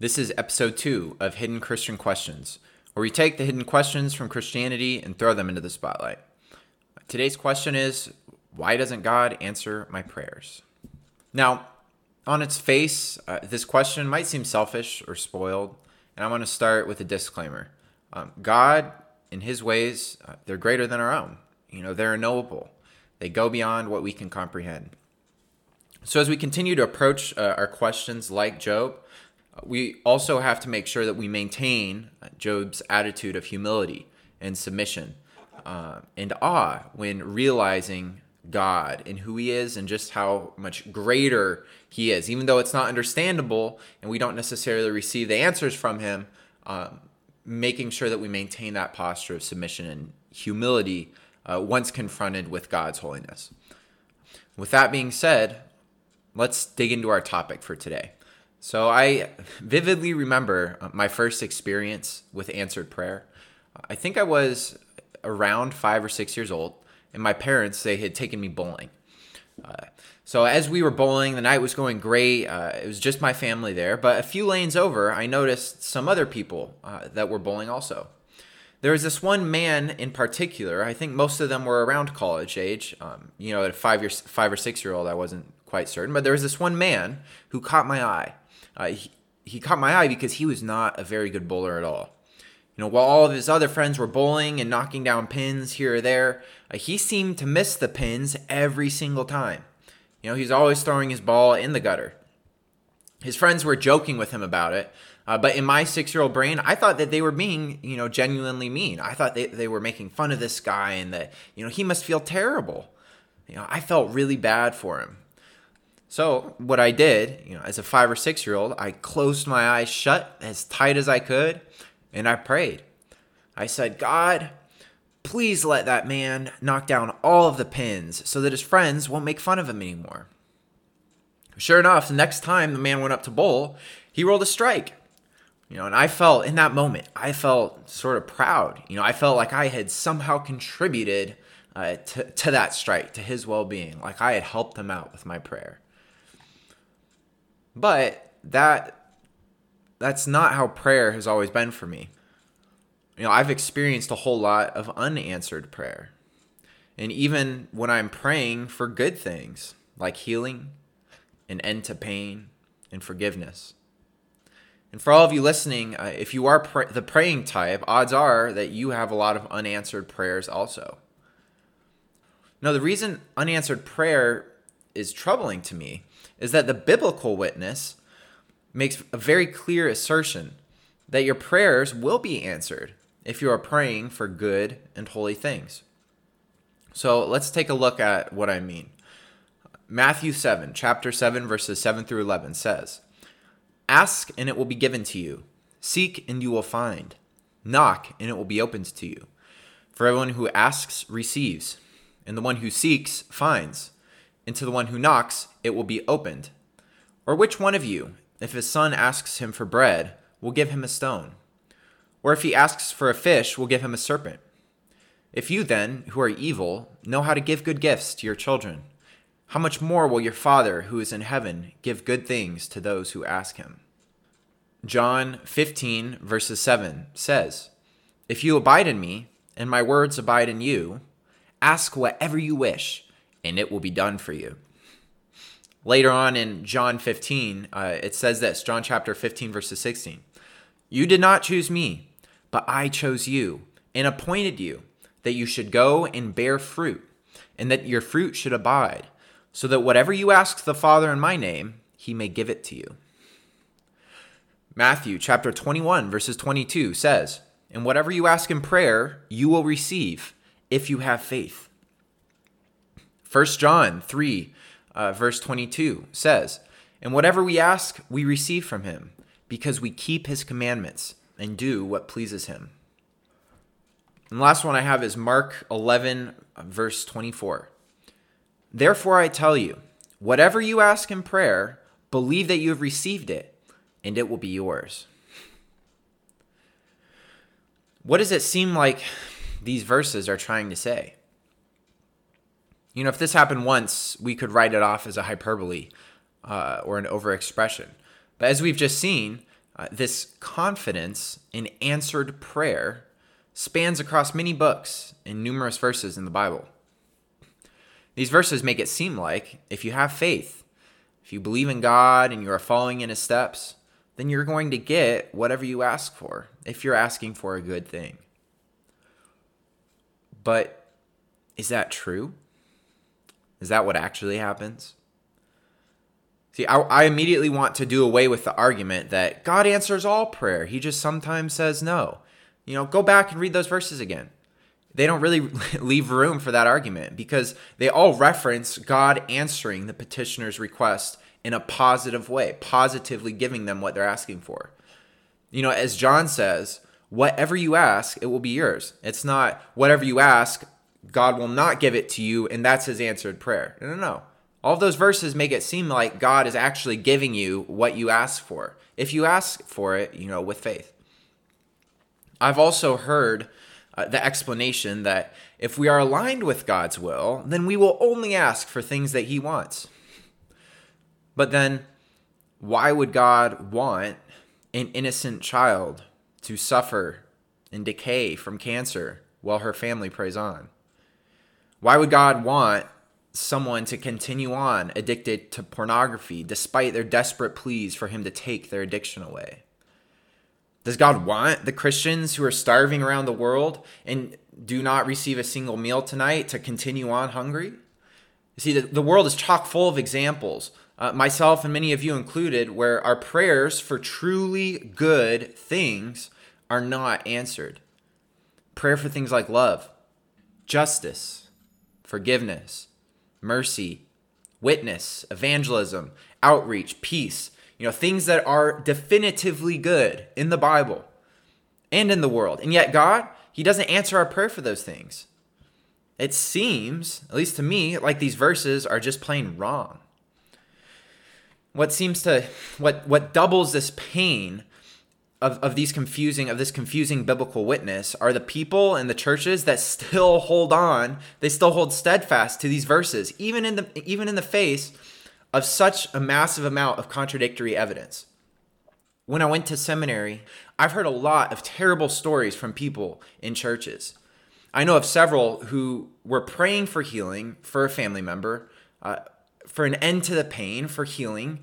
This is episode two of Hidden Christian Questions, where we take the hidden questions from Christianity and throw them into the spotlight. Today's question is Why doesn't God answer my prayers? Now, on its face, uh, this question might seem selfish or spoiled, and I want to start with a disclaimer. Um, God, in His ways, uh, they're greater than our own. You know, they're unknowable. They go beyond what we can comprehend. So, as we continue to approach uh, our questions like Job, we also have to make sure that we maintain Job's attitude of humility and submission uh, and awe when realizing God and who He is and just how much greater He is. Even though it's not understandable and we don't necessarily receive the answers from Him, um, making sure that we maintain that posture of submission and humility uh, once confronted with God's holiness. With that being said, let's dig into our topic for today. So I vividly remember uh, my first experience with answered prayer. I think I was around five or six years old, and my parents they had taken me bowling. Uh, so as we were bowling, the night was going great. Uh, it was just my family there, but a few lanes over, I noticed some other people uh, that were bowling also. There was this one man in particular. I think most of them were around college age. Um, you know, at five years, five or six year old, I wasn't quite certain, but there was this one man who caught my eye. Uh, he, he caught my eye because he was not a very good bowler at all. You know, while all of his other friends were bowling and knocking down pins here or there, uh, he seemed to miss the pins every single time. You know, he's always throwing his ball in the gutter. His friends were joking with him about it, uh, but in my six year old brain, I thought that they were being, you know, genuinely mean. I thought they, they were making fun of this guy and that, you know, he must feel terrible. You know, I felt really bad for him. So what I did, you know, as a five or six year old, I closed my eyes shut as tight as I could, and I prayed. I said, God, please let that man knock down all of the pins so that his friends won't make fun of him anymore. Sure enough, the next time the man went up to bowl, he rolled a strike. You know, and I felt in that moment, I felt sort of proud. You know, I felt like I had somehow contributed uh, to, to that strike, to his well being, like I had helped him out with my prayer. But that that's not how prayer has always been for me. You know, I've experienced a whole lot of unanswered prayer. And even when I'm praying for good things like healing, an end to pain, and forgiveness. And for all of you listening, uh, if you are pr- the praying type, odds are that you have a lot of unanswered prayers also. Now, the reason unanswered prayer is troubling to me is that the biblical witness makes a very clear assertion that your prayers will be answered if you are praying for good and holy things. So let's take a look at what I mean. Matthew 7, chapter 7, verses 7 through 11 says, Ask and it will be given to you. Seek and you will find. Knock and it will be opened to you. For everyone who asks receives, and the one who seeks finds and to the one who knocks, it will be opened. Or which one of you, if his son asks him for bread, will give him a stone? Or if he asks for a fish, will give him a serpent? If you then, who are evil, know how to give good gifts to your children, how much more will your Father who is in heaven give good things to those who ask him? John 15, verses 7 says, If you abide in me, and my words abide in you, ask whatever you wish and it will be done for you. Later on in John 15, uh, it says this John chapter 15, verses 16. You did not choose me, but I chose you and appointed you that you should go and bear fruit, and that your fruit should abide, so that whatever you ask the Father in my name, he may give it to you. Matthew chapter 21, verses 22 says, And whatever you ask in prayer, you will receive if you have faith. 1 John 3, uh, verse 22 says, And whatever we ask, we receive from him, because we keep his commandments and do what pleases him. And the last one I have is Mark 11, verse 24. Therefore I tell you, whatever you ask in prayer, believe that you have received it, and it will be yours. What does it seem like these verses are trying to say? You know, if this happened once, we could write it off as a hyperbole uh, or an overexpression. But as we've just seen, Uh, this confidence in answered prayer spans across many books and numerous verses in the Bible. These verses make it seem like if you have faith, if you believe in God and you are following in his steps, then you're going to get whatever you ask for if you're asking for a good thing. But is that true? Is that what actually happens? See, I, I, immediately want to do away with the argument that God answers all prayer. He just sometimes says no. You know, go back and read those verses again. They don't really leave room for that argument because they all reference God answering the petitioner's request in a positive way, positively giving them what they're asking for. You know, as John says, whatever you ask, it will be yours. It's not whatever you ask, God will not give it to you, and that's his answered prayer. No, no, no. All those verses make it seem like God is actually giving you what you ask for, if you ask for it, you know, with faith. I've also heard uh, the explanation that if we are aligned with God's will, then we will only ask for things that He wants. But then, why would God want an innocent child to suffer and decay from cancer while her family prays on? Why would God want someone to continue on addicted to pornography despite their desperate pleas for him to take their addiction away? Does God want the Christians who are starving around the world and do not receive a single meal tonight to continue on hungry? You see, the, the world is chock full of examples, uh, myself and many of you included, where our prayers for truly good things are not answered. Prayer for things like love, justice, forgiveness, mercy, witness, evangelism, outreach, peace. You know, things that are definitively good in the Bible and in the world. And yet, God, He doesn't answer our prayer for those things. It seems, at least to me, like these verses are just plain wrong. What seems to, what, what doubles this pain of, of these confusing of this confusing biblical witness are the people and the churches that still hold on they still hold steadfast to these verses even in the even in the face of such a massive amount of contradictory evidence. When i went to seminary i've heard a lot of terrible stories from people in churches. I know of several who were praying for healing for a family member uh, for an end to the pain for healing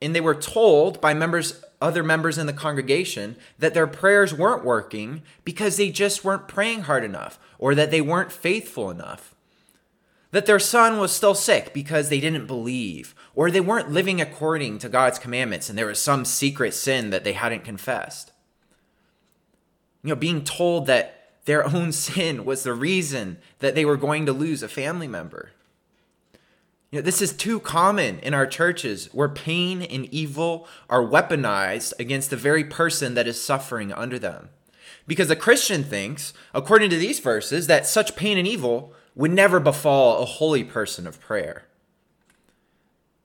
and they were told by members other members in the congregation that their prayers weren't working because they just weren't praying hard enough or that they weren't faithful enough. That their son was still sick because they didn't believe or they weren't living according to God's commandments and there was some secret sin that they hadn't confessed. You know, being told that their own sin was the reason that they were going to lose a family member. You know, this is too common in our churches where pain and evil are weaponized against the very person that is suffering under them. Because a Christian thinks, according to these verses, that such pain and evil would never befall a holy person of prayer.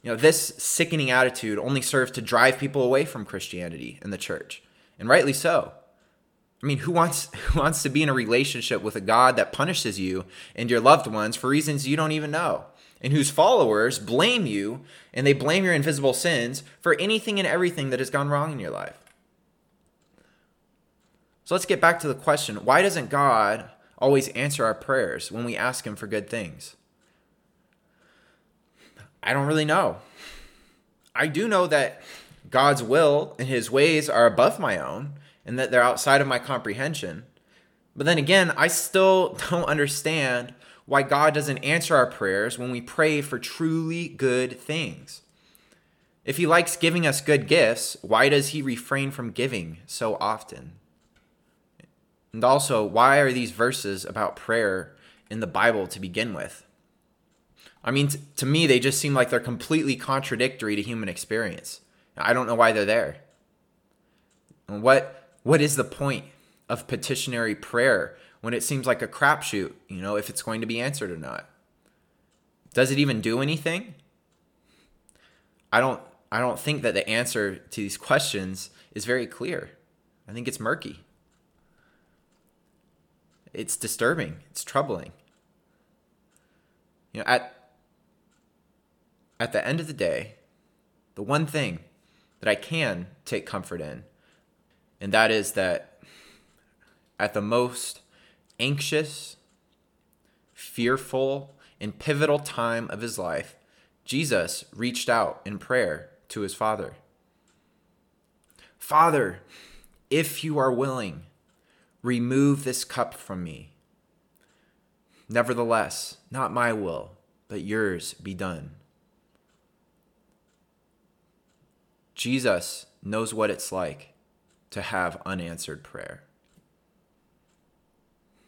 You know, this sickening attitude only serves to drive people away from Christianity and the church, and rightly so. I mean, who wants who wants to be in a relationship with a God that punishes you and your loved ones for reasons you don't even know? and whose followers blame you and they blame your invisible sins for anything and everything that has gone wrong in your life. So let's get back to the question why doesn't God always answer our prayers when we ask Him for good things? I don't really know. I do know that God's will and His ways are above my own and that they're outside of my comprehension. But then again, I still don't understand why God doesn't answer our prayers when we pray for truly good things. If He likes giving us good gifts, why does He refrain from giving so often? And also, why are these verses about prayer in the Bible to begin with? I mean, t- to me, they just seem like they're completely contradictory to human experience. I don't know why they're there. What what is the point of petitionary prayer when it seems like a crapshoot, you know, if it's going to be answered or not. Does it even do anything? I don't I don't think that the answer to these questions is very clear. I think it's murky. It's disturbing. It's troubling. You know, at at the end of the day, the one thing that I can take comfort in And that is that at the most anxious, fearful, and pivotal time of his life, Jesus reached out in prayer to his Father. Father, if you are willing, remove this cup from me. Nevertheless, not my will, but yours be done. Jesus knows what it's like to have unanswered prayer.